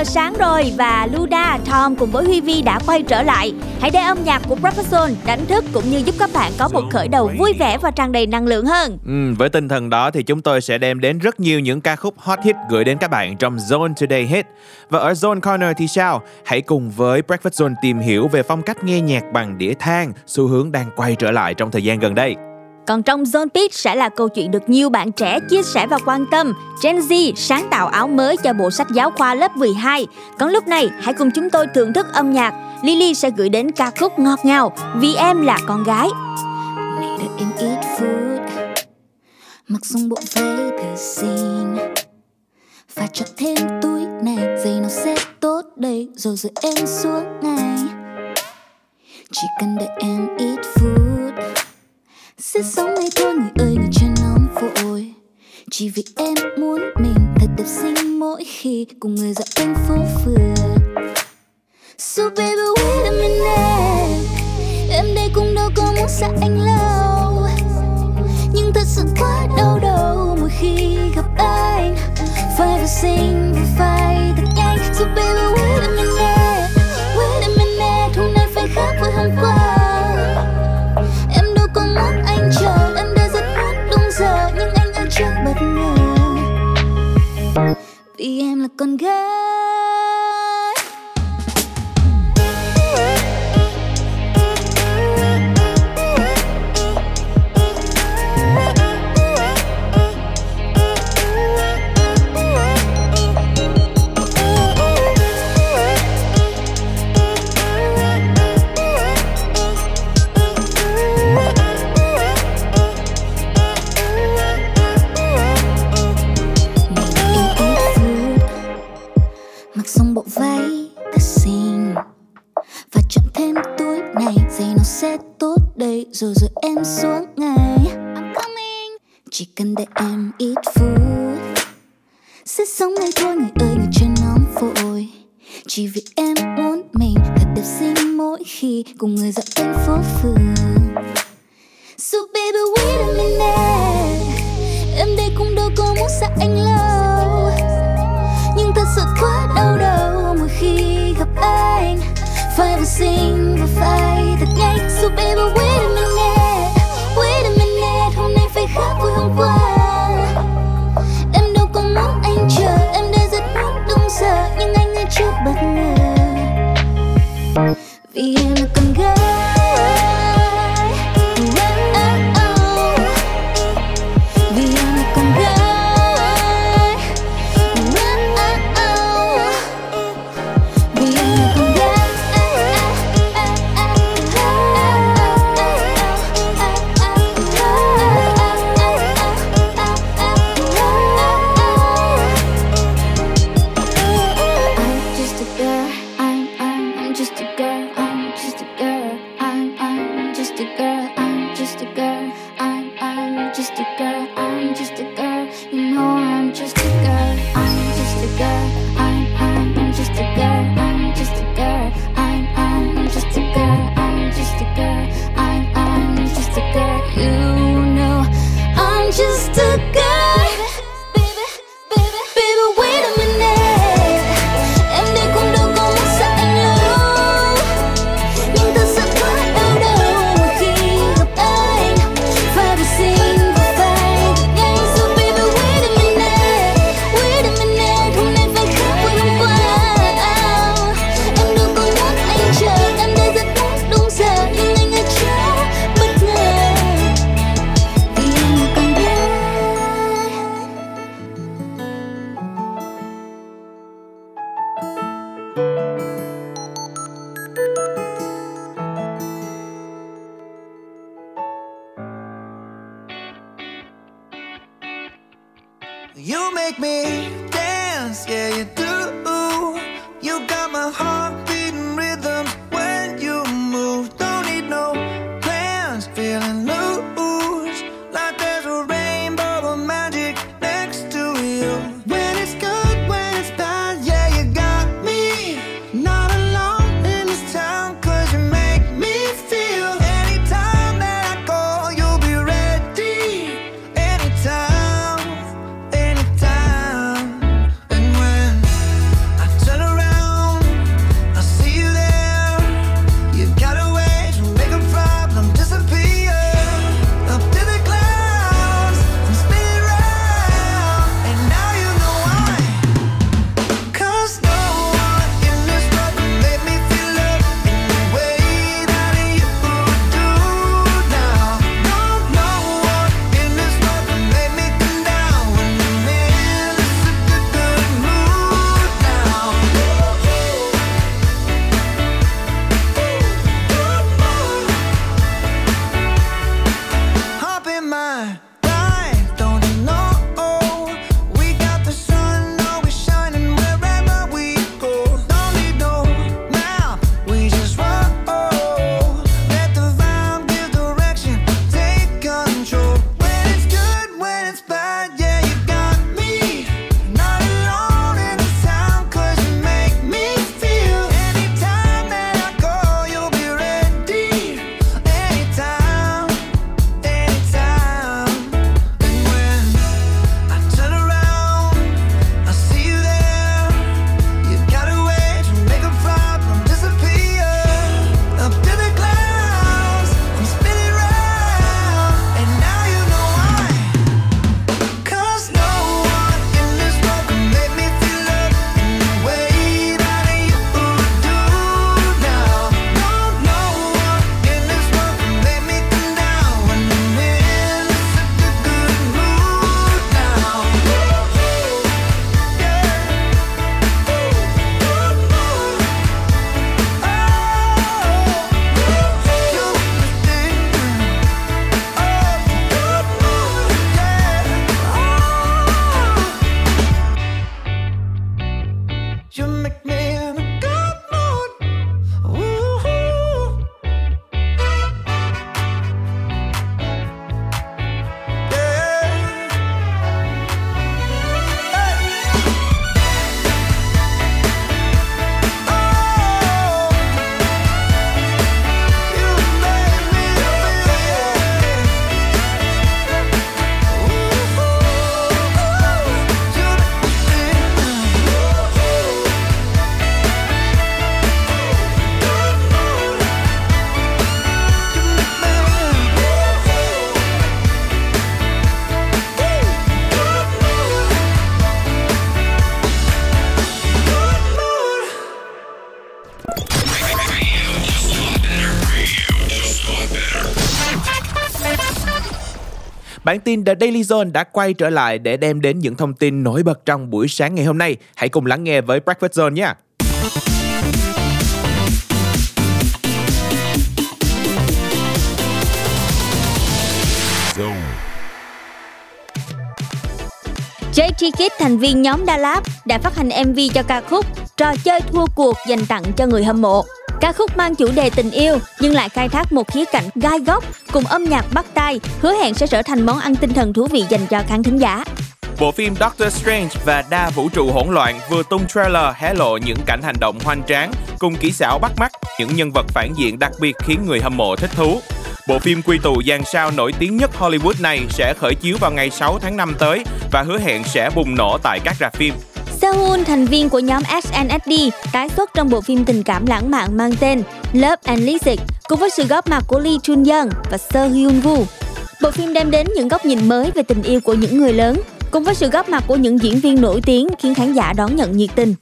giờ sáng rồi và Luda, Tom cùng với Huy Vi đã quay trở lại. Hãy để âm nhạc của Breakfast Zone đánh thức cũng như giúp các bạn có một khởi đầu vui vẻ và tràn đầy năng lượng hơn. Ừ, với tinh thần đó thì chúng tôi sẽ đem đến rất nhiều những ca khúc hot hit gửi đến các bạn trong Zone Today Hit. Và ở Zone Corner thì sao? Hãy cùng với Breakfast Zone tìm hiểu về phong cách nghe nhạc bằng đĩa than, xu hướng đang quay trở lại trong thời gian gần đây. Còn trong Zone Pit sẽ là câu chuyện được nhiều bạn trẻ chia sẻ và quan tâm. Gen Z sáng tạo áo mới cho bộ sách giáo khoa lớp 12. Còn lúc này, hãy cùng chúng tôi thưởng thức âm nhạc. Lily sẽ gửi đến ca khúc ngọt ngào Vì em là con gái. Này đợi em ít phút Mặc xong bộ váy thử xin Và cho thêm túi này Giày nó sẽ tốt đây Rồi rồi em xuống ngay Chỉ cần đợi em ít phút sẽ sống ngay thôi, người ơi, người trên nóng vội. Chỉ vì em muốn mình thật đẹp xinh mỗi khi cùng người dạo quanh phố phường. So baby, wait a minute. Em đây cũng đâu có muốn xa anh lâu. Nhưng thật sự quá đau đầu mỗi khi gặp anh. Phải vừa xinh vừa phải thật nhanh. So baby vì em gái Bản tin The Daily Zone đã quay trở lại để đem đến những thông tin nổi bật trong buổi sáng ngày hôm nay. Hãy cùng lắng nghe với Breakfast Zone nhé. JT Kid, thành viên nhóm Da Lab, đã phát hành MV cho ca khúc Trò chơi thua cuộc dành tặng cho người hâm mộ. Ca khúc mang chủ đề tình yêu nhưng lại khai thác một khía cạnh gai góc cùng âm nhạc bắt tay, hứa hẹn sẽ trở thành món ăn tinh thần thú vị dành cho khán thính giả. Bộ phim Doctor Strange và đa vũ trụ hỗn loạn vừa tung trailer hé lộ những cảnh hành động hoành tráng cùng kỹ xảo bắt mắt, những nhân vật phản diện đặc biệt khiến người hâm mộ thích thú. Bộ phim quy tụ dàn sao nổi tiếng nhất Hollywood này sẽ khởi chiếu vào ngày 6 tháng 5 tới và hứa hẹn sẽ bùng nổ tại các rạp phim. Sehun, thành viên của nhóm SNSD, tái xuất trong bộ phim tình cảm lãng mạn mang tên Love and Leipzig cùng với sự góp mặt của Lee Chun Young và Seo Hyun Woo. Bộ phim đem đến những góc nhìn mới về tình yêu của những người lớn, cùng với sự góp mặt của những diễn viên nổi tiếng khiến khán giả đón nhận nhiệt tình.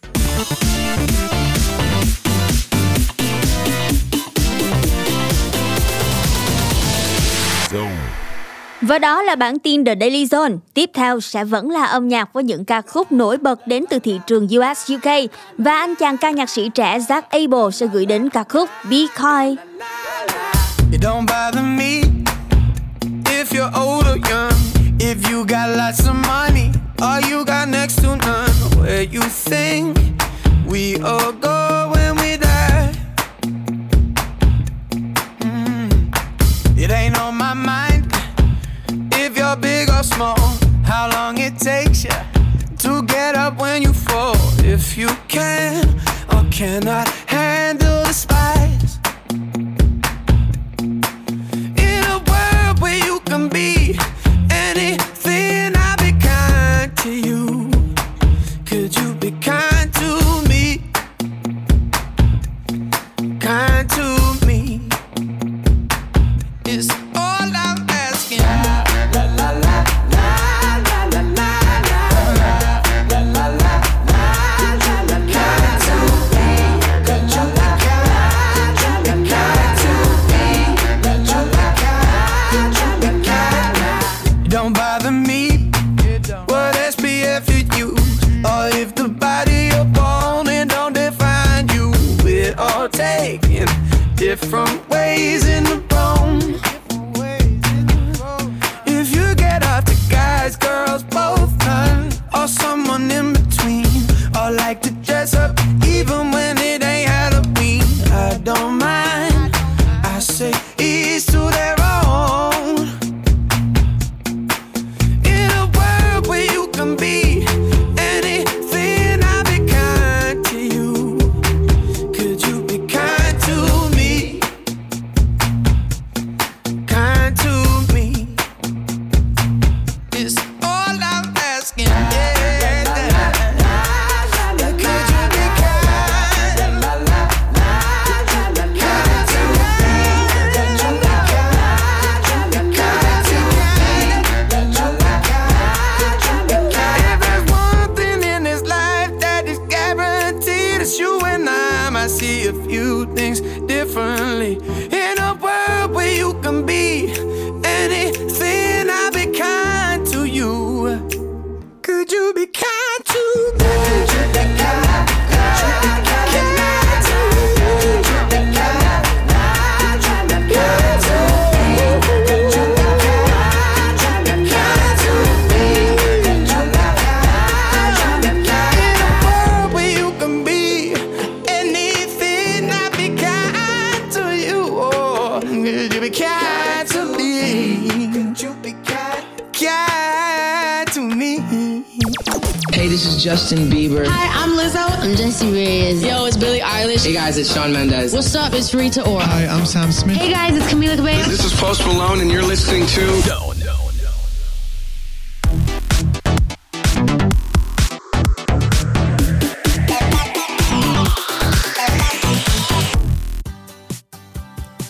Và đó là bản tin The Daily Zone. Tiếp theo sẽ vẫn là âm nhạc với những ca khúc nổi bật đến từ thị trường US UK và anh chàng ca nhạc sĩ trẻ Zach Abel sẽ gửi đến ca khúc Be Kind. It don't bother me if you're old or young, if you got lots of money or you got next to none. Where you think we all go when we die? Mm. It ain't on my mind or small. How long it takes you to get up when you fall? If you can or cannot handle the spice. from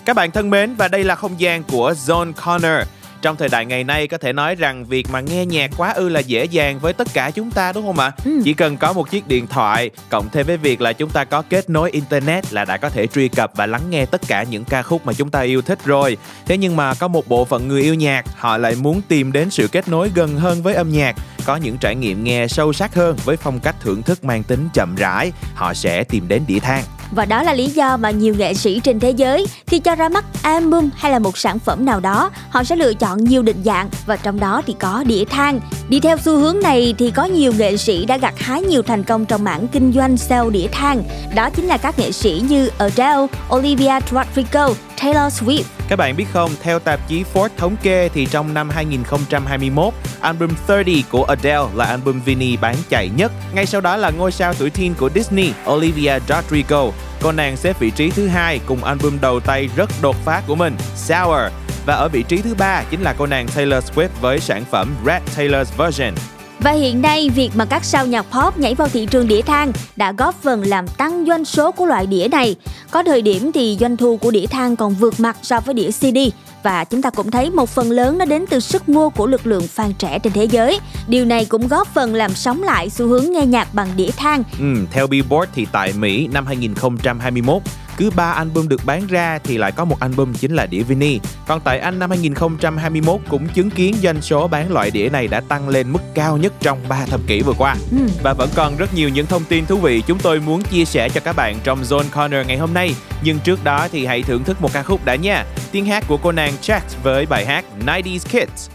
Các bạn thân mến và đây là không gian của Zone Corner. Trong thời đại ngày nay có thể nói rằng việc mà nghe nhạc quá ư là dễ dàng với tất cả chúng ta đúng không ạ? Ừ. Chỉ cần có một chiếc điện thoại cộng thêm với việc là chúng ta có kết nối internet là đã có thể truy cập và lắng nghe tất cả những ca khúc mà chúng ta yêu thích rồi. Thế nhưng mà có một bộ phận người yêu nhạc họ lại muốn tìm đến sự kết nối gần hơn với âm nhạc có những trải nghiệm nghe sâu sắc hơn với phong cách thưởng thức mang tính chậm rãi họ sẽ tìm đến đĩa than và đó là lý do mà nhiều nghệ sĩ trên thế giới khi cho ra mắt album hay là một sản phẩm nào đó, họ sẽ lựa chọn nhiều định dạng và trong đó thì có đĩa than. Đi theo xu hướng này thì có nhiều nghệ sĩ đã gặt hái nhiều thành công trong mảng kinh doanh sale đĩa than. Đó chính là các nghệ sĩ như Adele, Olivia Rodrigo, Taylor Swift. Các bạn biết không, theo tạp chí Forbes thống kê thì trong năm 2021, album 30 của Adele là album Vinny bán chạy nhất. Ngay sau đó là ngôi sao tuổi teen của Disney, Olivia Rodrigo. Cô nàng xếp vị trí thứ hai cùng album đầu tay rất đột phá của mình, Sour. Và ở vị trí thứ ba chính là cô nàng Taylor Swift với sản phẩm Red Taylor's Version. Và hiện nay, việc mà các sao nhạc pop nhảy vào thị trường đĩa than đã góp phần làm tăng doanh số của loại đĩa này. Có thời điểm thì doanh thu của đĩa than còn vượt mặt so với đĩa CD. Và chúng ta cũng thấy một phần lớn nó đến từ sức mua của lực lượng fan trẻ trên thế giới. Điều này cũng góp phần làm sống lại xu hướng nghe nhạc bằng đĩa than. Ừ, theo Billboard thì tại Mỹ năm 2021, cứ 3 album được bán ra thì lại có một album chính là đĩa Vinny. Còn tại Anh năm 2021 cũng chứng kiến doanh số bán loại đĩa này đã tăng lên mức cao nhất trong 3 thập kỷ vừa qua. Ừ. Và vẫn còn rất nhiều những thông tin thú vị chúng tôi muốn chia sẻ cho các bạn trong Zone Corner ngày hôm nay. Nhưng trước đó thì hãy thưởng thức một ca khúc đã nha. Tiếng hát của cô nàng Chat với bài hát 90s Kids.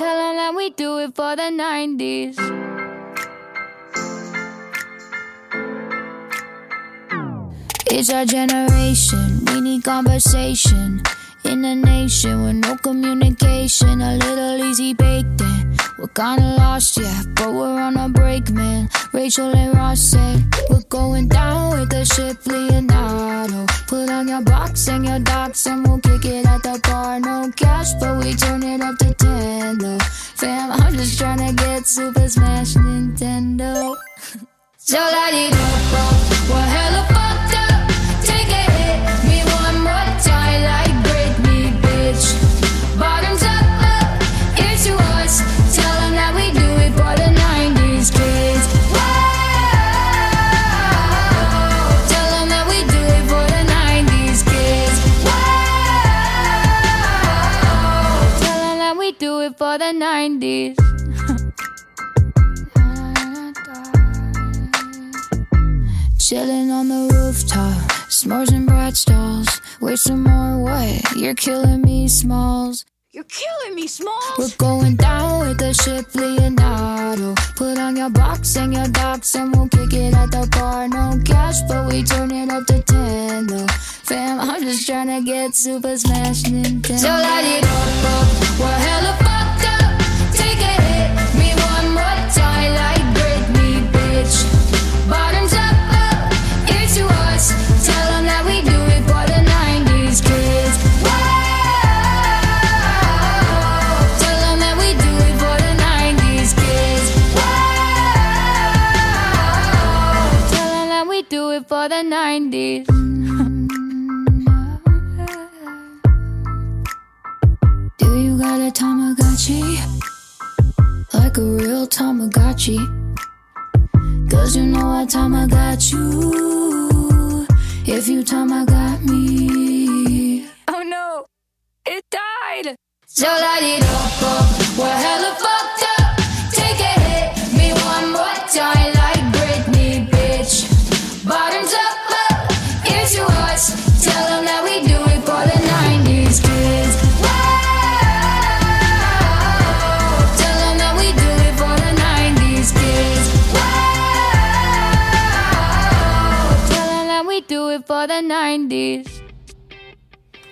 Tell that we do it for the 90s. It's our generation, we need conversation. In a nation with no communication, a little easy baked in. We're kinda lost, yeah, but we're on a break, man. Rachel and Ross said, We're going down with the ship Leonardo. Put on your box and your docs, and we'll kick it at the bar. No cash, but we turn it up to 10, though. Fam, I'm just trying to get Super Smash Nintendo. so light it up, up. We're hella fucked up. 90s. Chilling on the rooftop, s'mores and brat stalls. Wait some more, what? You're killing me, Smalls. You're killing me, Smalls. We're going down with the ship Leonardo. Put on your box and your docs, and we'll kick it at the bar. No cash, but we turn it up to 10, though. Fam, I'm just trying to get Super Smash Nintendo. So light it up, up. We're hella for the 90s. Do you got a Tamagotchi? Like a real Tamagotchi? Cause you know what time I got you. If you time I got me. Oh no, it died. So light it up, up. We're hella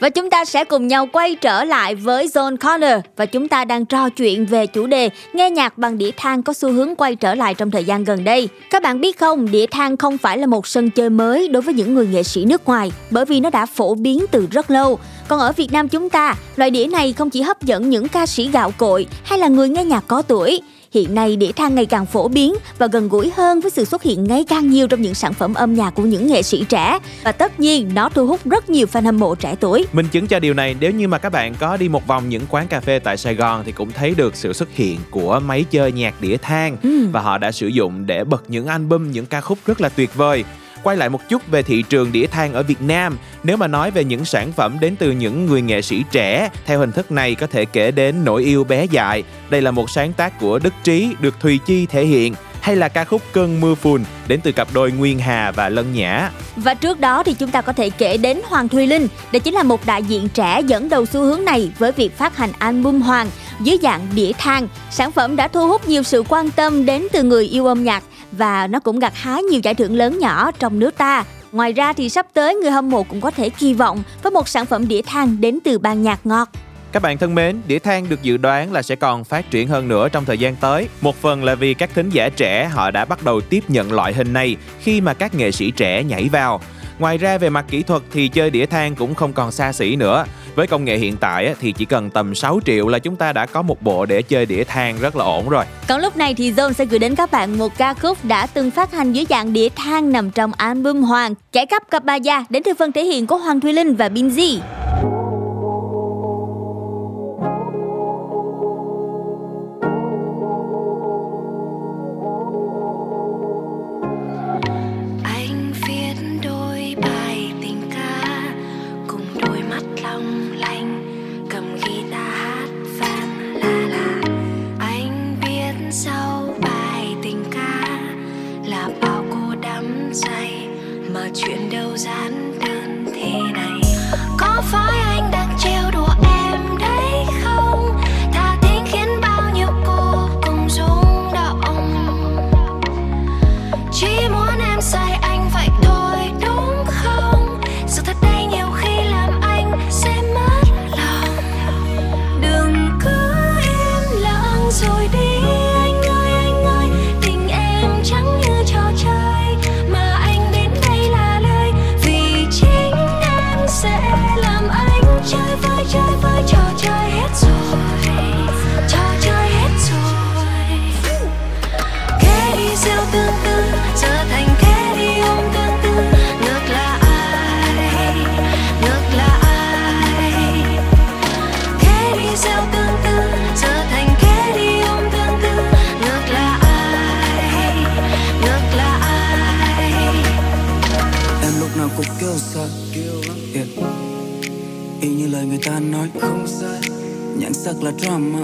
Và chúng ta sẽ cùng nhau quay trở lại với Zone Corner và chúng ta đang trò chuyện về chủ đề nghe nhạc bằng đĩa than có xu hướng quay trở lại trong thời gian gần đây. Các bạn biết không, đĩa than không phải là một sân chơi mới đối với những người nghệ sĩ nước ngoài bởi vì nó đã phổ biến từ rất lâu. Còn ở Việt Nam chúng ta, loại đĩa này không chỉ hấp dẫn những ca sĩ gạo cội hay là người nghe nhạc có tuổi. Hiện nay đĩa than ngày càng phổ biến và gần gũi hơn với sự xuất hiện ngày càng nhiều trong những sản phẩm âm nhạc của những nghệ sĩ trẻ và tất nhiên nó thu hút rất nhiều fan hâm mộ trẻ tuổi. Minh chứng cho điều này nếu như mà các bạn có đi một vòng những quán cà phê tại Sài Gòn thì cũng thấy được sự xuất hiện của máy chơi nhạc đĩa than Ừ. và họ đã sử dụng để bật những album, những ca khúc rất là tuyệt vời. Quay lại một chút về thị trường đĩa than ở Việt Nam, nếu mà nói về những sản phẩm đến từ những người nghệ sĩ trẻ theo hình thức này có thể kể đến Nỗi yêu bé dại. Đây là một sáng tác của Đức Trí được Thùy Chi thể hiện hay là ca khúc Cơn mưa phùn đến từ cặp đôi Nguyên Hà và Lân Nhã. Và trước đó thì chúng ta có thể kể đến Hoàng Thùy Linh, đây chính là một đại diện trẻ dẫn đầu xu hướng này với việc phát hành album Hoàng dưới dạng đĩa than. Sản phẩm đã thu hút nhiều sự quan tâm đến từ người yêu âm nhạc và nó cũng gặt hái nhiều giải thưởng lớn nhỏ trong nước ta. Ngoài ra thì sắp tới người hâm mộ cũng có thể kỳ vọng với một sản phẩm đĩa than đến từ ban nhạc ngọt. Các bạn thân mến, đĩa than được dự đoán là sẽ còn phát triển hơn nữa trong thời gian tới. Một phần là vì các thính giả trẻ họ đã bắt đầu tiếp nhận loại hình này khi mà các nghệ sĩ trẻ nhảy vào. Ngoài ra về mặt kỹ thuật thì chơi đĩa than cũng không còn xa xỉ nữa. Với công nghệ hiện tại á, thì chỉ cần tầm 6 triệu là chúng ta đã có một bộ để chơi đĩa than rất là ổn rồi. Còn lúc này thì Zone sẽ gửi đến các bạn một ca khúc đã từng phát hành dưới dạng đĩa than nằm trong album Hoàng, Kẻ cắp cặp bà già đến từ phần thể hiện của Hoàng Thùy Linh và Binzy. Yeah. Y như lời người ta nói, không sai. Nhãn sắc là drama.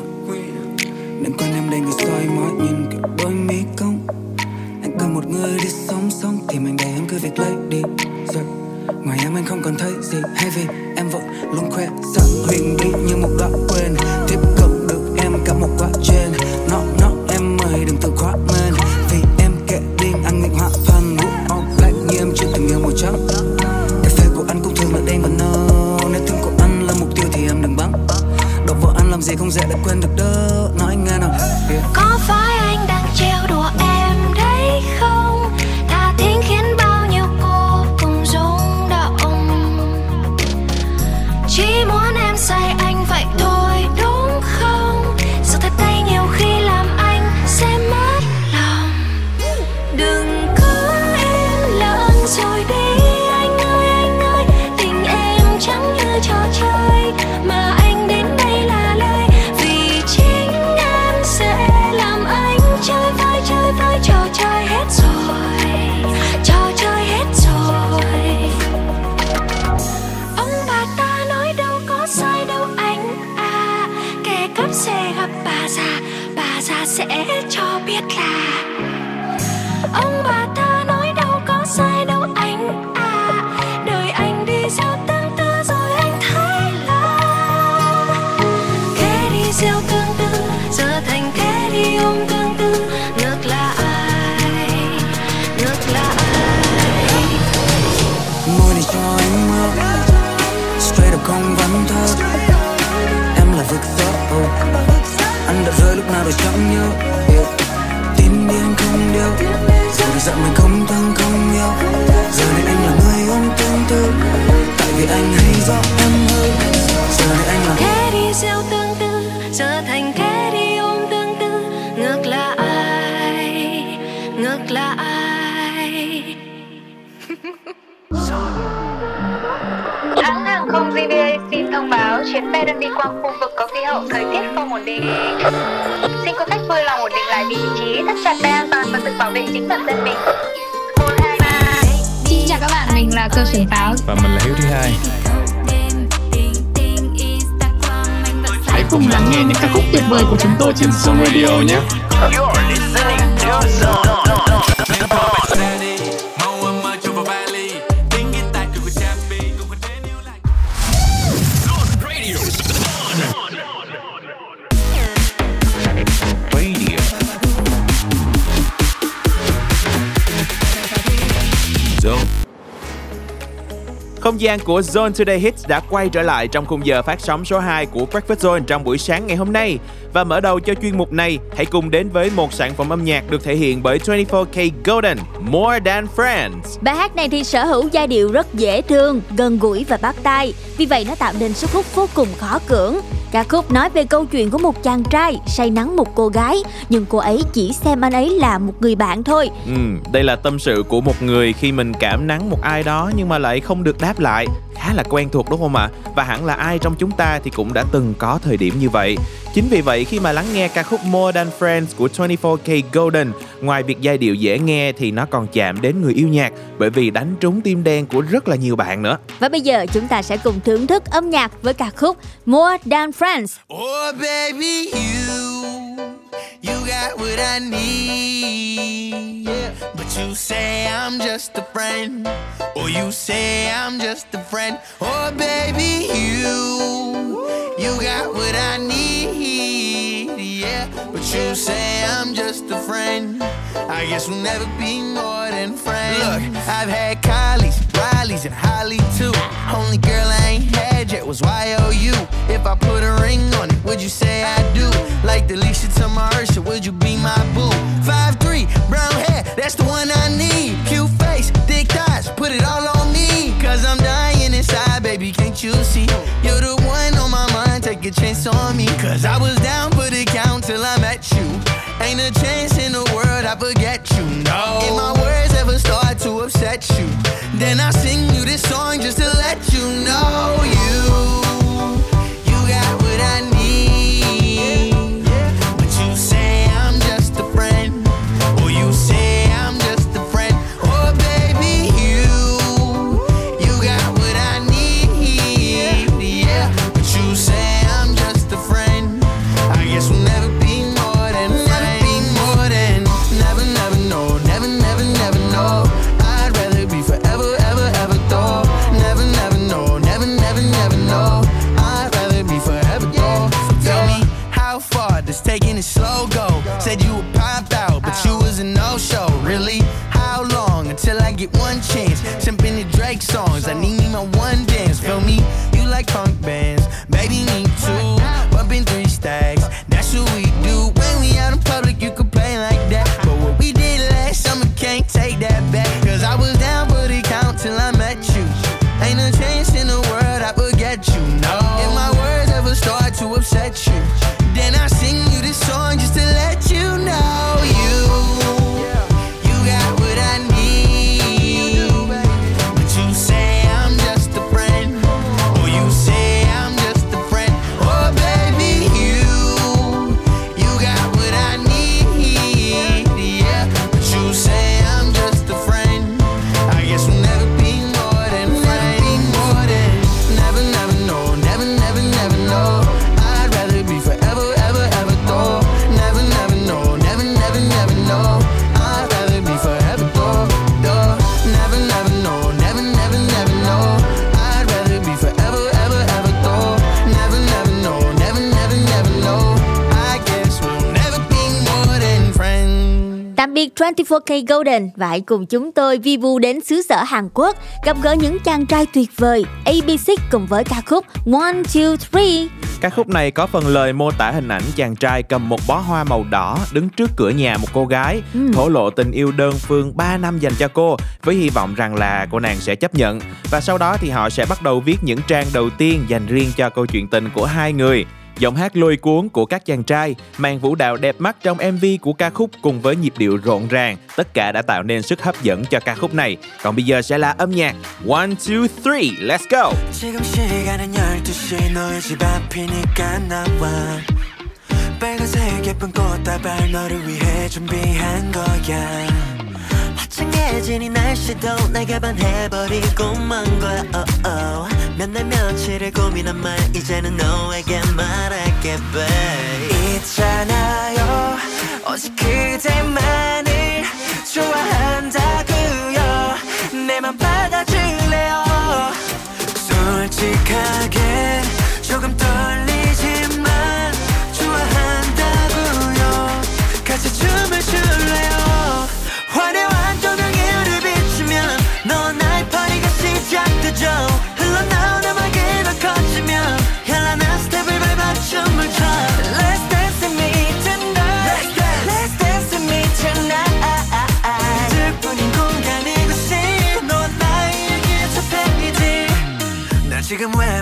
Đừng quên em đây người soi mói. Nhìn cái đôi mi cong Anh cần một người đi sống sống Thì mình để em cứ việc lấy đi. Rồi, Ngoài em anh không còn thấy gì. Hay vì em vội luôn khoe sắc huyền bí như một đoạn quên. Tiếp cận được em cả một quá trên. Nó nó, em mời đừng tự khóa. Gì không dễ để quên được đâu Nói nghe nào yeah. Có phải anh đã Dù đã giận chuyến bay đang đi qua khu vực có khí hậu thời tiết không ổn định. Xin quý khách vui lòng ổn định lại vị trí, thắt chặt dây an toàn và tự bảo vệ chính bản thân mình. Xin chào các bạn, mình là cơ trưởng pháo. Và mình là Hiếu thứ hai. Hãy cùng lắng nghe những ca khúc tuyệt vời của chúng tôi trên Zone Radio nhé. Không gian của Zone Today Hits đã quay trở lại trong khung giờ phát sóng số 2 của Breakfast Zone trong buổi sáng ngày hôm nay. Và mở đầu cho chuyên mục này, hãy cùng đến với một sản phẩm âm nhạc được thể hiện bởi 24K Golden, More Than Friends. Bài hát này thì sở hữu giai điệu rất dễ thương, gần gũi và bắt tai, vì vậy nó tạo nên sức hút vô cùng khó cưỡng. Ca khúc nói về câu chuyện của một chàng trai say nắng một cô gái, nhưng cô ấy chỉ xem anh ấy là một người bạn thôi. Ừ, đây là tâm sự của một người khi mình cảm nắng một ai đó nhưng mà lại không được đáp lại. Khá là quen thuộc đúng không ạ? Và hẳn là ai trong chúng ta thì cũng đã từng có thời điểm như vậy. Chính vì vậy khi mà lắng nghe ca khúc More Than Friends của 24K Golden, ngoài việc giai điệu dễ nghe thì nó còn chạm đến người yêu nhạc bởi vì đánh trúng tim đen của rất là nhiều bạn nữa. Và bây giờ chúng ta sẽ cùng thưởng thức âm nhạc với ca khúc More Than Friends. Oh, baby, you, you got what I need. You say I'm just a friend, or you say I'm just a friend. Oh, baby, you, you got what I need. Yeah. But you say I'm just a friend. I guess we'll never be more than friends. Look, I've had Kylie's, Riley's, and Holly too. Only girl I ain't had yet was YOU. If I put a ring on it, would you say I do? Like the to my would you be my boo? Five three, brown hair, that's the one I need. Cute face, thick thighs, put it all on me. Cause I'm dying inside, baby, can't you see? You're the one on my mind, take a chance on me. Cause I was down for the count till I met you. Ain't a chance bands, baby me too. Bumping three stacks. That's what we do when we out in public. You could play like that, but what we did last summer can't take that back. Cause I was down for the count till I met you. Ain't a chance in the world I forget you. No. If my words ever start to upset you, 24K Golden và hãy cùng chúng tôi vi vu đến xứ sở Hàn Quốc gặp gỡ những chàng trai tuyệt vời AB6 cùng với ca khúc One, Two, Three. Ca khúc này có phần lời mô tả hình ảnh chàng trai cầm một bó hoa màu đỏ đứng trước cửa nhà một cô gái, thổ lộ tình yêu đơn phương 3 năm dành cho cô với hy vọng rằng là cô nàng sẽ chấp nhận. Và sau đó thì họ sẽ bắt đầu viết những trang đầu tiên dành riêng cho câu chuyện tình của hai người. Giọng hát lôi cuốn của các chàng trai, màn vũ đạo đẹp mắt trong MV của ca khúc cùng với nhịp điệu rộn ràng, tất cả đã tạo nên sức hấp dẫn cho ca khúc này. Còn bây giờ sẽ là âm nhạc One, two, three, let's go! 지금 시간은 12시 다시 너의 집 앞이니까 나와 빨간색 예쁜 꽃다발 너를 위해 준비한 거야 화창해진 이 날씨도 내가 반해버리고 만 거야. Oh, oh. 몇날 며칠을 고민한 말 이제는 너에게 말할게 babe. 있잖아요. 오직 그대만을 좋아한다고요. 내맘 받아줄래요? 솔직하게 시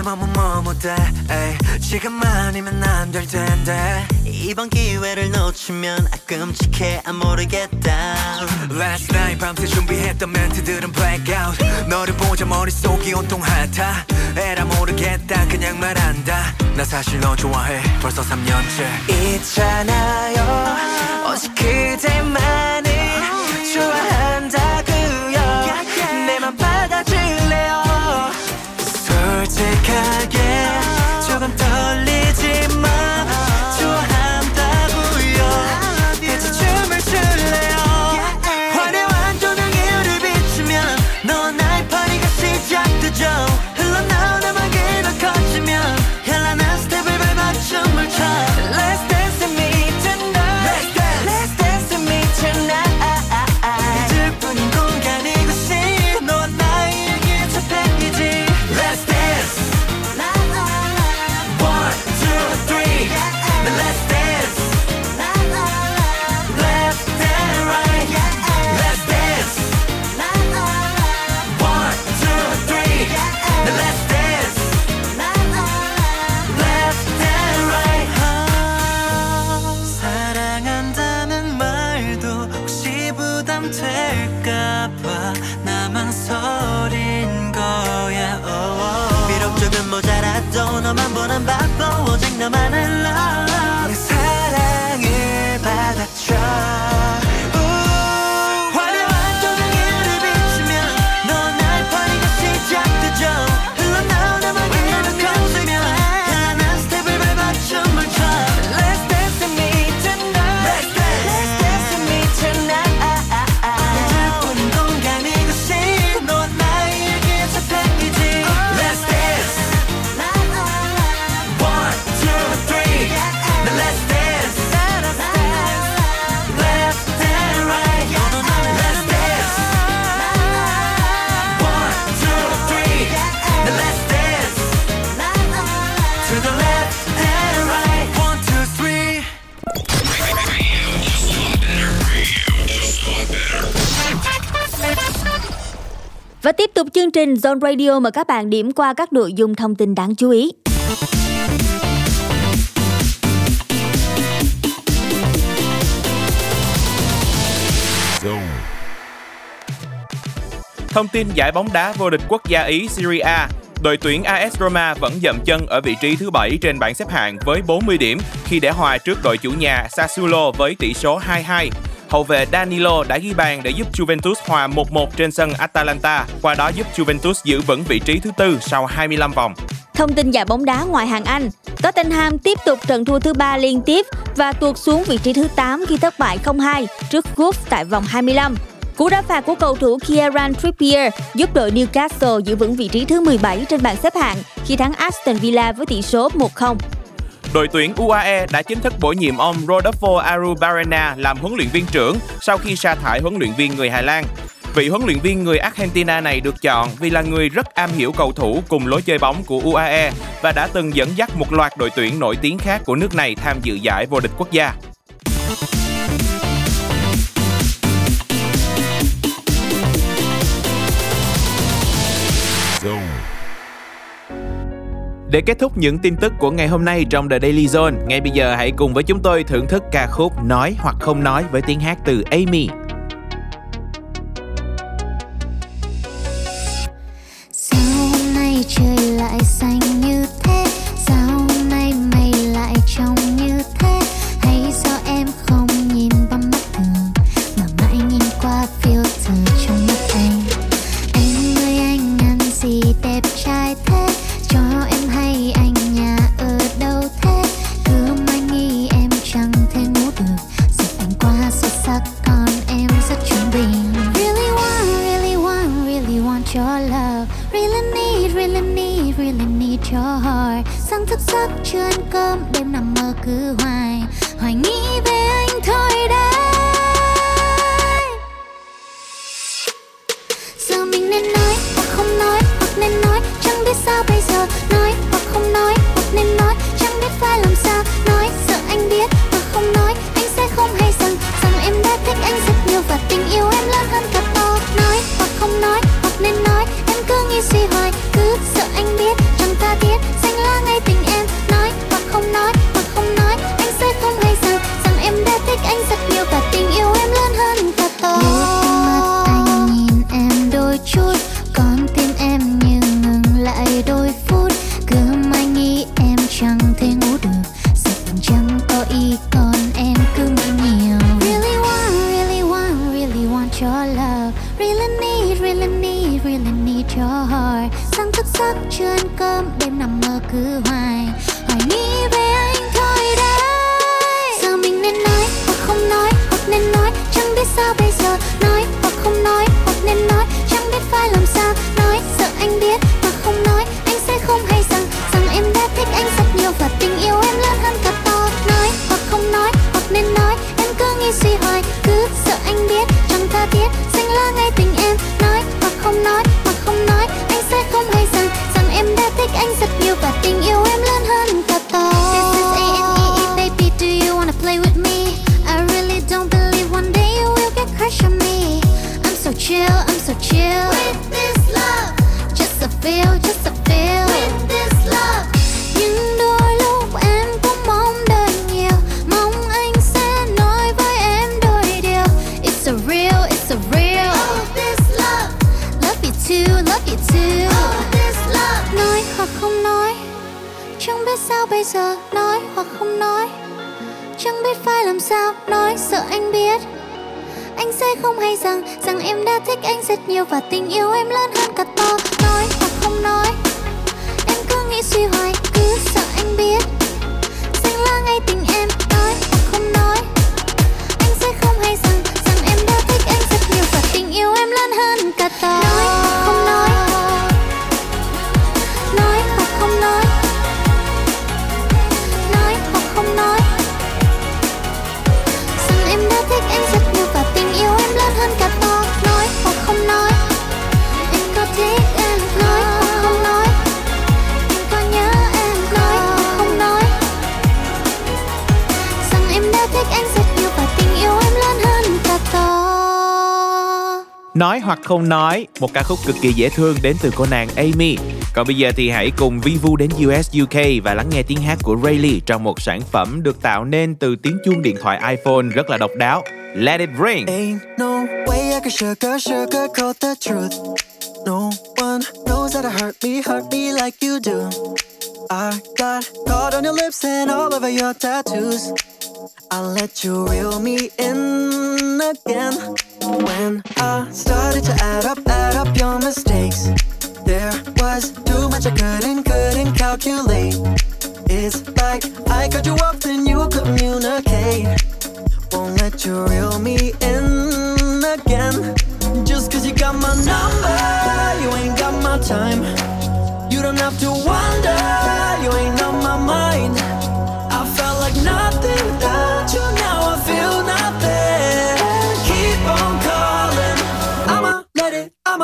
지금 왜 머뭇머뭇해 에이, 지금만이면 안 될 텐데. 이번 기회를 놓치면 아 끔찍해 안 모르겠다. Last night 밤새 준비했던 멘트들은 blackout. 너를 보자 머릿속이 온통 핫하. 에라 모르겠다 그냥 말한다. 나 사실 너 좋아해 벌써 3년째. 있잖아요. 오직 그대만 Zone Radio mời các bạn điểm qua các nội dung thông tin đáng chú ý. Thông tin giải bóng đá vô địch quốc gia Ý Serie A Đội tuyển AS Roma vẫn dậm chân ở vị trí thứ 7 trên bảng xếp hạng với 40 điểm khi để hòa trước đội chủ nhà Sassuolo với tỷ số 2-2. Hậu vệ Danilo đã ghi bàn để giúp Juventus hòa 1-1 trên sân Atalanta, qua đó giúp Juventus giữ vững vị trí thứ tư sau 25 vòng. Thông tin giải bóng đá ngoại hạng Anh, Tottenham tiếp tục trận thua thứ ba liên tiếp và tuột xuống vị trí thứ 8 khi thất bại 0-2 trước Wolves tại vòng 25. Cú đá phạt của cầu thủ Kieran Trippier giúp đội Newcastle giữ vững vị trí thứ 17 trên bảng xếp hạng khi thắng Aston Villa với tỷ số 1-0. Đội tuyển UAE đã chính thức bổ nhiệm ông Rodolfo Arubarena làm huấn luyện viên trưởng sau khi sa thải huấn luyện viên người Hà Lan. Vị huấn luyện viên người Argentina này được chọn vì là người rất am hiểu cầu thủ cùng lối chơi bóng của UAE và đã từng dẫn dắt một loạt đội tuyển nổi tiếng khác của nước này tham dự giải vô địch quốc gia. Để kết thúc những tin tức của ngày hôm nay trong The Daily Zone, ngay bây giờ hãy cùng với chúng tôi thưởng thức ca khúc Nói hoặc không nói với tiếng hát từ Amy. giấc chưa ăn cơm đêm nằm mơ cứ hoài hoài nghĩ về 喜欢。không nói, một ca khúc cực kỳ dễ thương đến từ cô nàng Amy. Còn bây giờ thì hãy cùng Vivu đến US UK và lắng nghe tiếng hát của Rayleigh trong một sản phẩm được tạo nên từ tiếng chuông điện thoại iPhone rất là độc đáo. Let it ring. Ain't no way I can sugar, sugarcoat the truth. No one knows that I hurt me, hurt me like you do. I got caught on your lips and all over your tattoos. I let you reel me in again. When I started to add up, add up your mistakes, there was too much I couldn't, couldn't calculate. It's like I cut you off, then you communicate. Won't let you reel me in again. Just cause you got my number, you ain't got my time.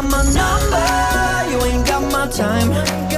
got my number, you ain't got my time.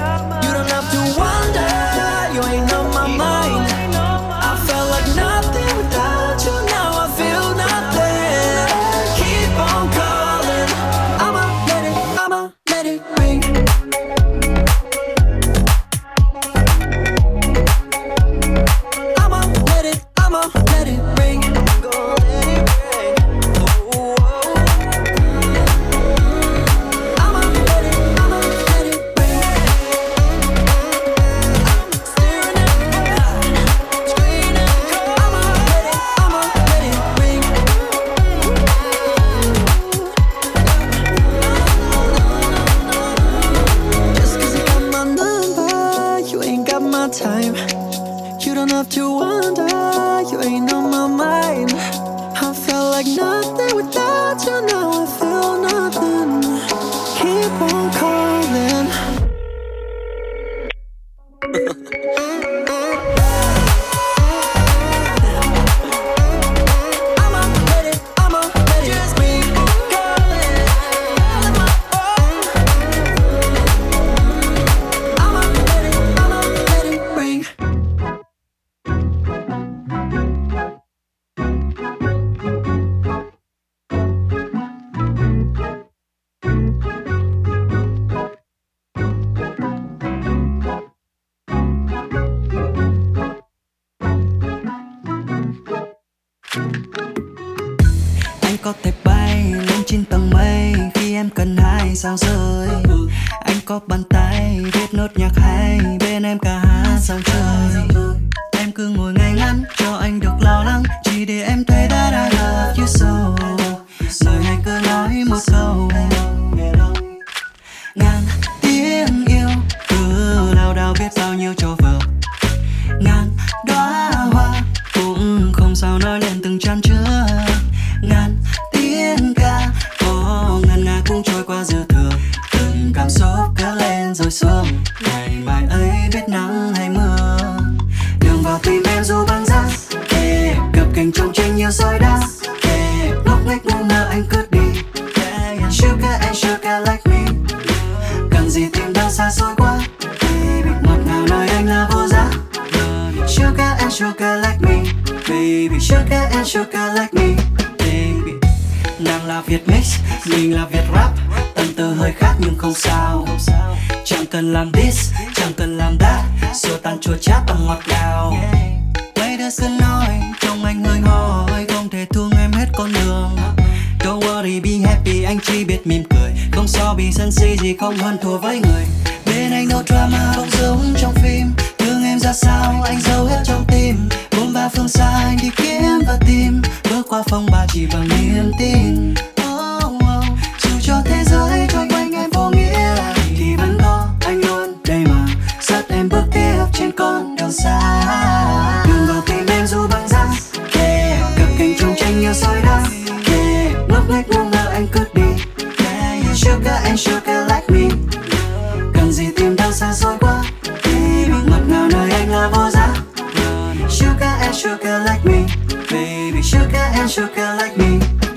Me.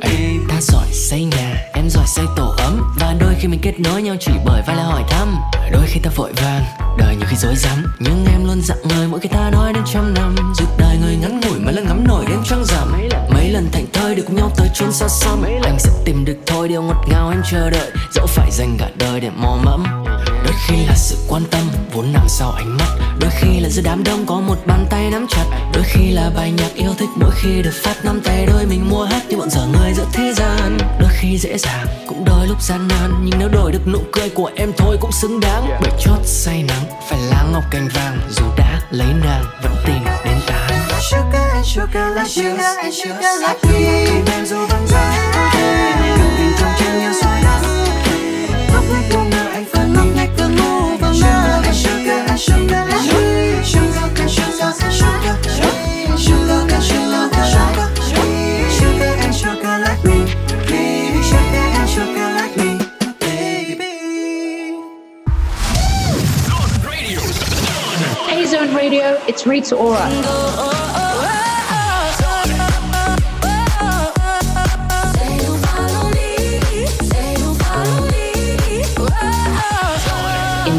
Ê, ta giỏi xây nhà, em giỏi xây tổ ấm. Và đôi khi mình kết nối nhau chỉ bởi vai là hỏi thăm. Đôi khi ta vội vàng, đời nhiều khi dối rắm Nhưng em luôn dặn người mỗi khi ta nói đến trăm năm. Dù đời người ngắn ngủi mà lần ngắm nổi đêm trăng rằm. Mấy lần thành thơi được cùng nhau tới chốn xa xăm. Anh sẽ tìm được thôi điều ngọt ngào em chờ đợi. Dẫu phải dành cả đời để mò mẫm quan tâm vốn nằm sau ánh mắt. Đôi khi là giữa đám đông có một bàn tay nắm chặt. Đôi khi là bài nhạc yêu thích mỗi khi được phát nắm tay đôi mình mua hát như bọn dở người giữa thế gian. Đôi khi dễ dàng cũng đôi lúc gian nan. Nhưng nếu đổi được nụ cười của em thôi cũng xứng đáng. Bởi chót say nắng phải lá ngọc cành vàng. Dù đã lấy nàng vẫn tìm đến tán Sugar and sugar like Sugar and sugar like me. Em dù băng giá Cầm tình trong chân như soi đá Sugar and sugar and sugar and Sugar and sugar and sugar Sugar and sugar and sugar Sugar and sugar like me Baby sugar and sugar like me Baby Hey Zone Radio, it's Rita Ora.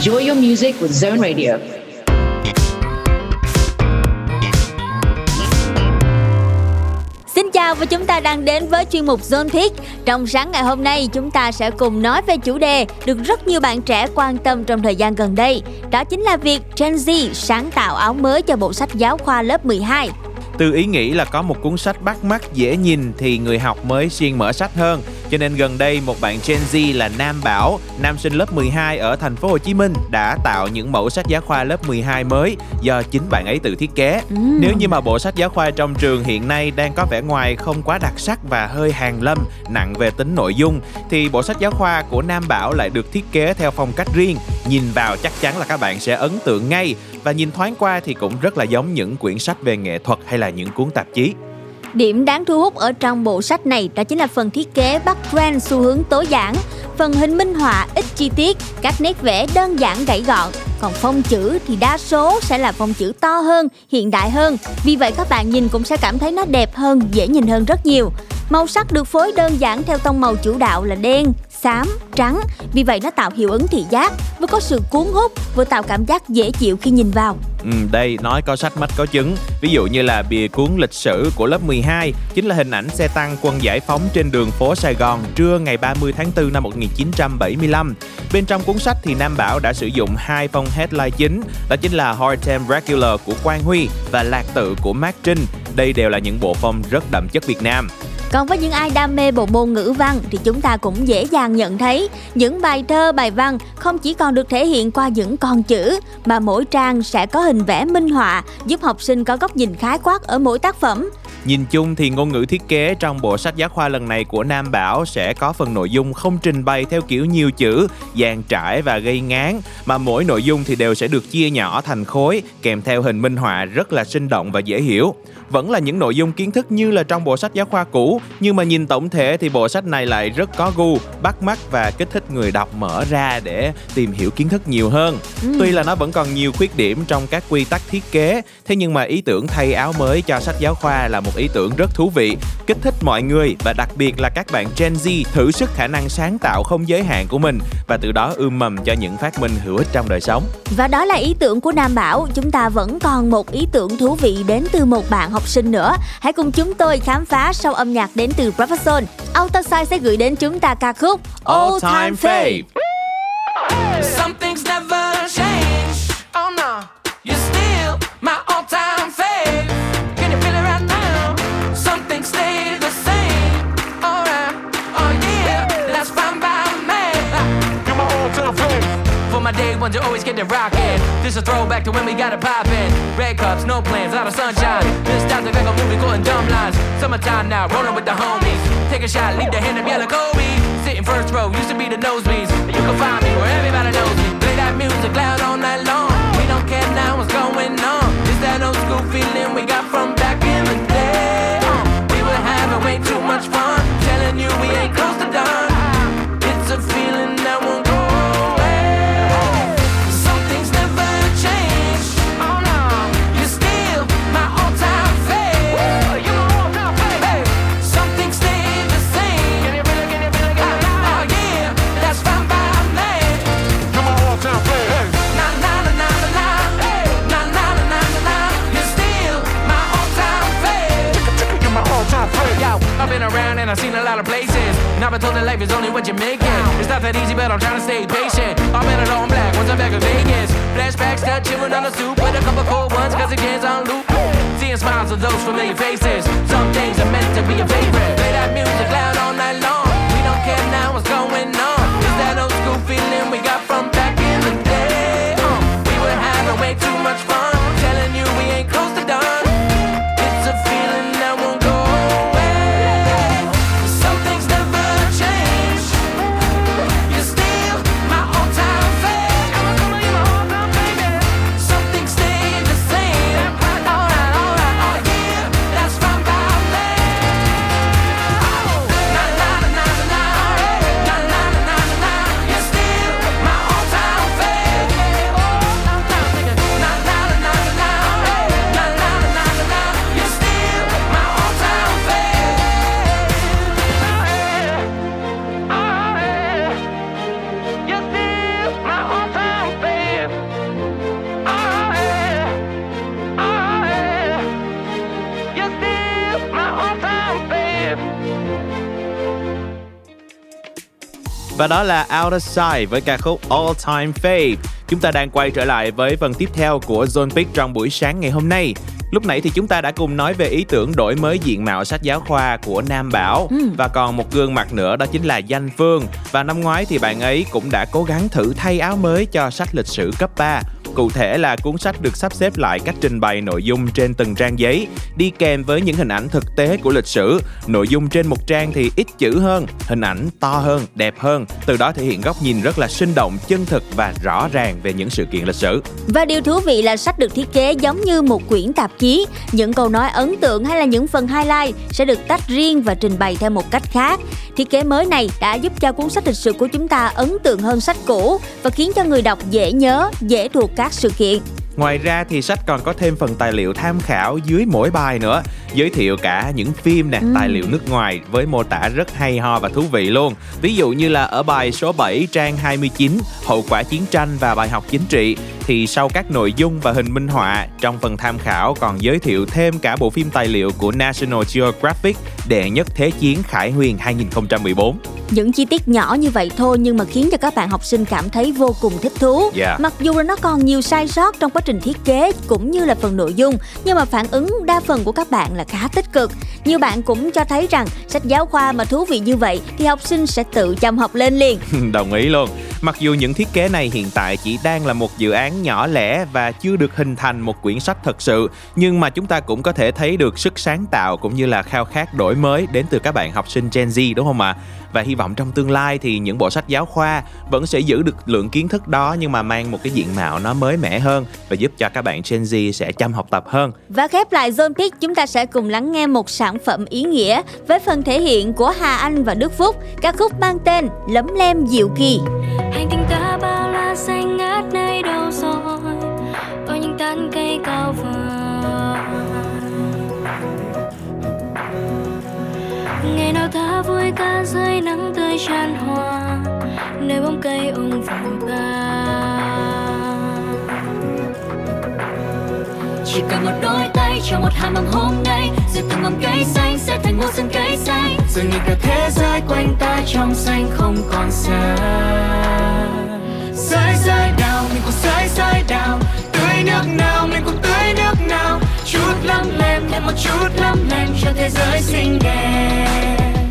Enjoy your music with Zone Radio. Xin chào và chúng ta đang đến với chuyên mục Zone Pick. Trong sáng ngày hôm nay, chúng ta sẽ cùng nói về chủ đề được rất nhiều bạn trẻ quan tâm trong thời gian gần đây. Đó chính là việc Gen Z sáng tạo áo mới cho bộ sách giáo khoa lớp 12. Từ ý nghĩ là có một cuốn sách bắt mắt dễ nhìn thì người học mới siêng mở sách hơn. Cho nên gần đây một bạn Gen Z là Nam Bảo, nam sinh lớp 12 ở thành phố Hồ Chí Minh đã tạo những mẫu sách giáo khoa lớp 12 mới do chính bạn ấy tự thiết kế. Ừ. Nếu như mà bộ sách giáo khoa trong trường hiện nay đang có vẻ ngoài không quá đặc sắc và hơi hàng lâm, nặng về tính nội dung thì bộ sách giáo khoa của Nam Bảo lại được thiết kế theo phong cách riêng. Nhìn vào chắc chắn là các bạn sẽ ấn tượng ngay và nhìn thoáng qua thì cũng rất là giống những quyển sách về nghệ thuật hay là những cuốn tạp chí. Điểm đáng thu hút ở trong bộ sách này đó chính là phần thiết kế bắt trend xu hướng tối giản, phần hình minh họa ít chi tiết, các nét vẽ đơn giản gãy gọn. Còn phông chữ thì đa số sẽ là phông chữ to hơn, hiện đại hơn. Vì vậy các bạn nhìn cũng sẽ cảm thấy nó đẹp hơn, dễ nhìn hơn rất nhiều. Màu sắc được phối đơn giản theo tông màu chủ đạo là đen, xám, trắng. Vì vậy nó tạo hiệu ứng thị giác, vừa có sự cuốn hút, vừa tạo cảm giác dễ chịu khi nhìn vào. Ừ, đây nói có sách mách có chứng Ví dụ như là bìa cuốn lịch sử của lớp 12 Chính là hình ảnh xe tăng quân giải phóng trên đường phố Sài Gòn Trưa ngày 30 tháng 4 năm 1975 Bên trong cuốn sách thì Nam Bảo đã sử dụng hai phong headline chính Đó chính là Hard Time Regular của Quang Huy Và Lạc Tự của Mark Trinh Đây đều là những bộ phong rất đậm chất Việt Nam còn với những ai đam mê bộ môn ngữ văn thì chúng ta cũng dễ dàng nhận thấy những bài thơ, bài văn không chỉ còn được thể hiện qua những con chữ mà mỗi trang sẽ có hình vẽ minh họa giúp học sinh có góc nhìn khái quát ở mỗi tác phẩm. Nhìn chung thì ngôn ngữ thiết kế trong bộ sách giáo khoa lần này của Nam Bảo sẽ có phần nội dung không trình bày theo kiểu nhiều chữ, dàn trải và gây ngán, mà mỗi nội dung thì đều sẽ được chia nhỏ thành khối kèm theo hình minh họa rất là sinh động và dễ hiểu. Vẫn là những nội dung kiến thức như là trong bộ sách giáo khoa cũ, nhưng mà nhìn tổng thể thì bộ sách này lại rất có gu, bắt mắt và kích thích người đọc mở ra để tìm hiểu kiến thức nhiều hơn. Ừ. Tuy là nó vẫn còn nhiều khuyết điểm trong các quy tắc thiết kế, thế nhưng mà ý tưởng thay áo mới cho sách giáo khoa là một ý tưởng rất thú vị, kích thích mọi người và đặc biệt là các bạn Gen Z thử sức khả năng sáng tạo không giới hạn của mình và từ đó ươm mầm cho những phát minh hữu ích trong đời sống. Và đó là ý tưởng của Nam Bảo. Chúng ta vẫn còn một ý tưởng thú vị đến từ một bạn học sinh nữa. Hãy cùng chúng tôi khám phá sau âm nhạc đến từ Professor. Autoside sẽ gửi đến chúng ta ca khúc All Time Fave. Some things never ones, you always get rockin'. This a throwback to when we got it poppin'. Red cups, no plans, lot of sunshine. This time like a movie quoting dumb lines. Summertime now, rollin' with the homies. Take a shot, leave the hand of yellow Kobe. Sitting first row, used to be the nosebleeds. You can find me where everybody knows me. Play that music loud all night long. We don't care now what's going on. It's that old school feeling we got from back in the day. Uh, we were having way too much fun. Telling you we ain't I've been told that life is only what you make it. It's not that easy, but I'm trying to stay patient. I'm in a long black once I'm back in Vegas. Flashbacks, still chewing on the soup with a couple cold ones, cause it gets on loop. Seeing smiles of those familiar faces. Some things are meant to be a favorite. Play that music loud all night long. We don't care now what's going on. It's that old school feeling we got from back in the day. Uh, we were having way too much fun. Telling you we ain't close to done. Và đó là Out of Sight với ca khúc All Time Fave. Chúng ta đang quay trở lại với phần tiếp theo của Zone Pick trong buổi sáng ngày hôm nay. Lúc nãy thì chúng ta đã cùng nói về ý tưởng đổi mới diện mạo sách giáo khoa của Nam Bảo Ừ. và còn một gương mặt nữa đó chính là Danh Phương. Và năm ngoái thì bạn ấy cũng đã cố gắng thử thay áo mới cho sách lịch sử cấp 3. Cụ thể là cuốn sách được sắp xếp lại cách trình bày nội dung trên từng trang giấy, đi kèm với những hình ảnh thực tế của lịch sử. Nội dung trên một trang thì ít chữ hơn, hình ảnh to hơn, đẹp hơn. Từ đó thể hiện góc nhìn rất là sinh động, chân thực và rõ ràng về những sự kiện lịch sử. Và điều thú vị là sách được thiết kế giống như một quyển tạp chí. Những câu nói ấn tượng hay là những phần highlight sẽ được tách riêng và trình bày theo một cách khác. Thiết kế mới này đã giúp cho cuốn sách lịch sử của chúng ta ấn tượng hơn sách cũ và khiến cho người đọc dễ nhớ, dễ thuộc các sự kiện. Ngoài ra thì sách còn có thêm phần tài liệu tham khảo dưới mỗi bài nữa, giới thiệu cả những phim nè, Ừ. tài liệu nước ngoài với mô tả rất hay ho và thú vị luôn. Ví dụ như là ở bài số 7 trang 29, hậu quả chiến tranh và bài học chính trị thì sau các nội dung và hình minh họa trong phần tham khảo còn giới thiệu thêm cả bộ phim tài liệu của National Geographic Đệ nhất Thế chiến Khải Huyền 2014. Những chi tiết nhỏ như vậy thôi nhưng mà khiến cho các bạn học sinh cảm thấy vô cùng thích thú. Yeah. Mặc dù là nó còn nhiều sai sót trong quá trình thiết kế cũng như là phần nội dung, nhưng mà phản ứng đa phần của các bạn là khá tích cực. Nhiều bạn cũng cho thấy rằng sách giáo khoa mà thú vị như vậy thì học sinh sẽ tự chăm học lên liền. Đồng ý luôn. Mặc dù những thiết kế này hiện tại chỉ đang là một dự án nhỏ lẻ và chưa được hình thành một quyển sách thật sự, nhưng mà chúng ta cũng có thể thấy được sức sáng tạo cũng như là khao khát đổi mới đến từ các bạn học sinh Gen Z đúng không ạ? Và hy vọng trong tương lai thì những bộ sách giáo khoa vẫn sẽ giữ được lượng kiến thức đó nhưng mà mang một cái diện mạo nó mới mẻ hơn và giúp cho các bạn Gen Z sẽ chăm học tập hơn. Và khép lại Zone Pick, chúng ta sẽ cùng lắng nghe một sản phẩm ý nghĩa với phần thể hiện của Hà Anh và Đức Phúc, ca khúc mang tên Lấm Lem Diệu Kỳ. hành tinh ta bao la xanh ngát nơi đâu rồi có những tán cây cao vời. Ngày nào thả vui ca dưới nắng tươi tràn hòa, nơi bóng cây ung phủ ta chỉ cần một đôi tay cho một hàm mầm hôm nay rồi từng mầm cây xanh sẽ thành một rừng cây xanh. Rồi nhìn cả thế giới quanh ta trong xanh không còn xa. Cho thế giới xinh đẹp.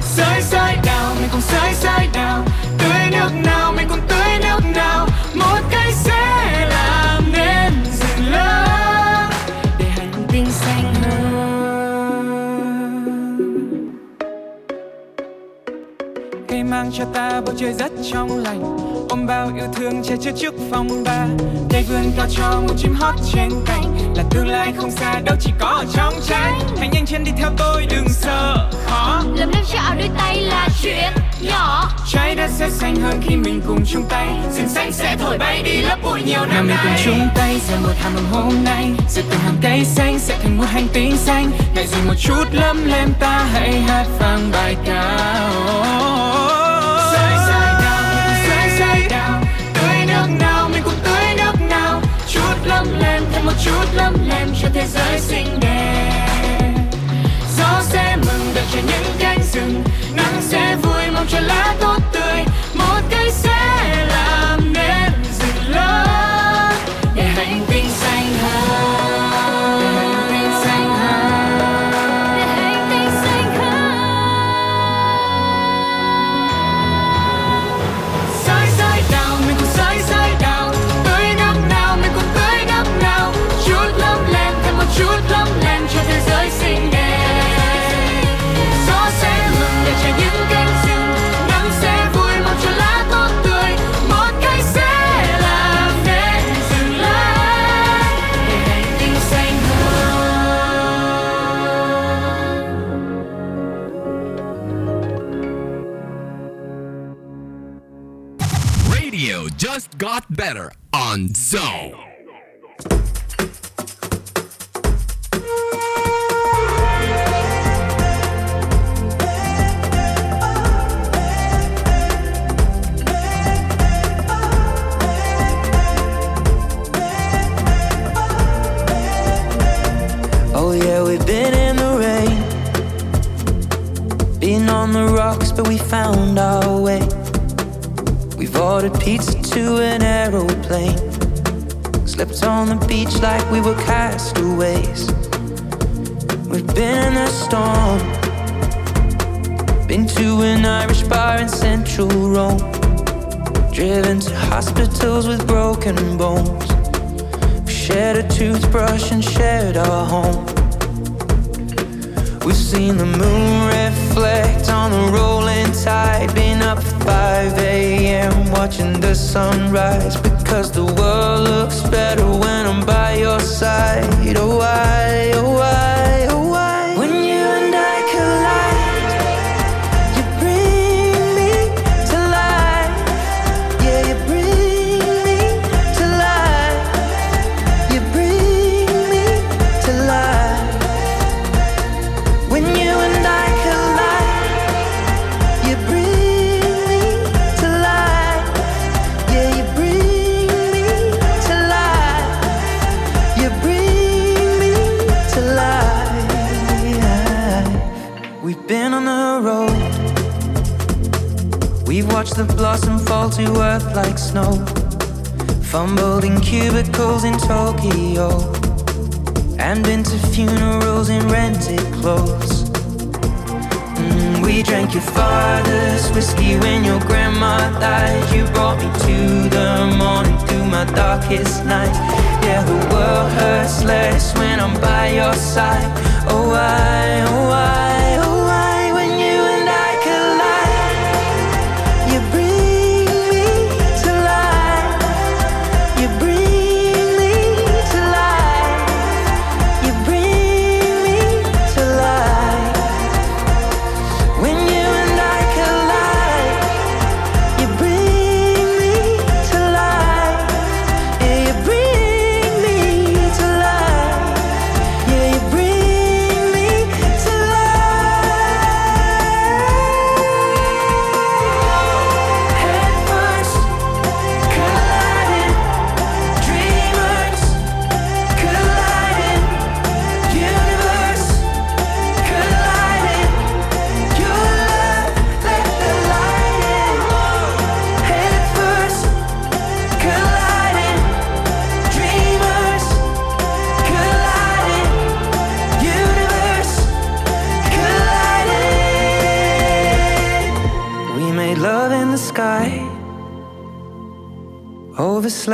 Sới sới nào mình cùng sới sới nào Tưới nước nào, mình cùng tưới nước nào. Một cây sẽ làm nên rừng lớn để hành tinh xanh hơn. cây mang cho ta bầu trời rất trong lành ôm bao yêu thương che chở trước phong ba cây vươn cao cho một chim hót trên cành. Là tương lai không xa đâu chỉ có ở trong trái hãy nhanh chân đi theo tôi đừng sợ khó. Lấm lem cho áo đôi tay là chuyện nhỏ. Trái đất sẽ xanh hơn khi mình cùng chung tay. Rừng xanh sẽ thổi bay đi lớp bụi nhiều năm mình cùng chung tay gieo một hạt mầm hôm nay. Rồi từng hàng cây xanh sẽ thành một hành tinh xanh. Ngại gì một chút lấm lem ta hãy hát vang bài ca. Sới chút lắm lem cho thế giới xinh đẹp. Gió sẽ mừng đợi cho những cánh rừng, Nắng sẽ vui mong cho lá tốt tươi, Một cây sẽ just got better on Zone. Oh yeah, we've been in the rain. Been on the rocks, but we found our way. We've ordered pizza to an aeroplane. Slept on the beach like we were castaways. We've been in a storm. Been to an Irish bar in central Rome. Driven to hospitals with broken bones. We shared a toothbrush and shared our home. We've seen the moon reflect on the rolling tide. Been up at 5 a.m. watching the sunrise. Because the world looks better when I'm by your side. Oh, why, oh, why, to earth like snow. Fumbled in cubicles in Tokyo. And been to funerals in rented clothes. Mm, we drank your father's whiskey when your grandma died. You brought me to the morning through my darkest night. Yeah, the world hurts less when I'm by your side. Oh, why, oh, why,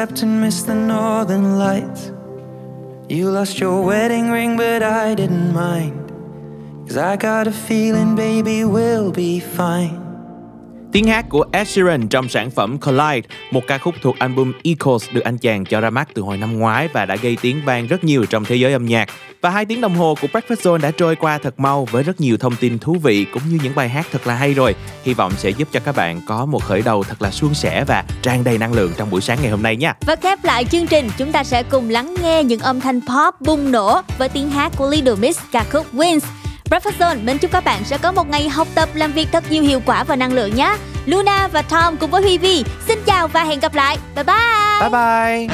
Overslept and missed the northern lights. You lost your wedding ring, but I didn't mind. Cause I got a feeling, baby, we'll be fine. Tiếng hát của Ed Sheeran trong sản phẩm Collide, một ca khúc thuộc album Echoes được anh chàng cho ra mắt từ hồi năm ngoái và đã gây tiếng vang rất nhiều trong thế giới âm nhạc. Và hai tiếng đồng hồ của Breakfast Zone đã trôi qua thật mau với rất nhiều thông tin thú vị cũng như những bài hát thật là hay rồi. Hy vọng sẽ giúp cho các bạn có một khởi đầu thật là suôn sẻ và tràn đầy năng lượng trong buổi sáng ngày hôm nay nha. Và khép lại chương trình, chúng ta sẽ cùng lắng nghe những âm thanh pop bùng nổ với tiếng hát của Little Miss ca khúc Wins. Breakfast Zone mến chúc các bạn sẽ có một ngày học tập, làm việc thật nhiều hiệu quả và năng lượng nhé. Luna và Tom cùng với Huy Vi, xin chào và hẹn gặp lại. Bye bye. Bye bye.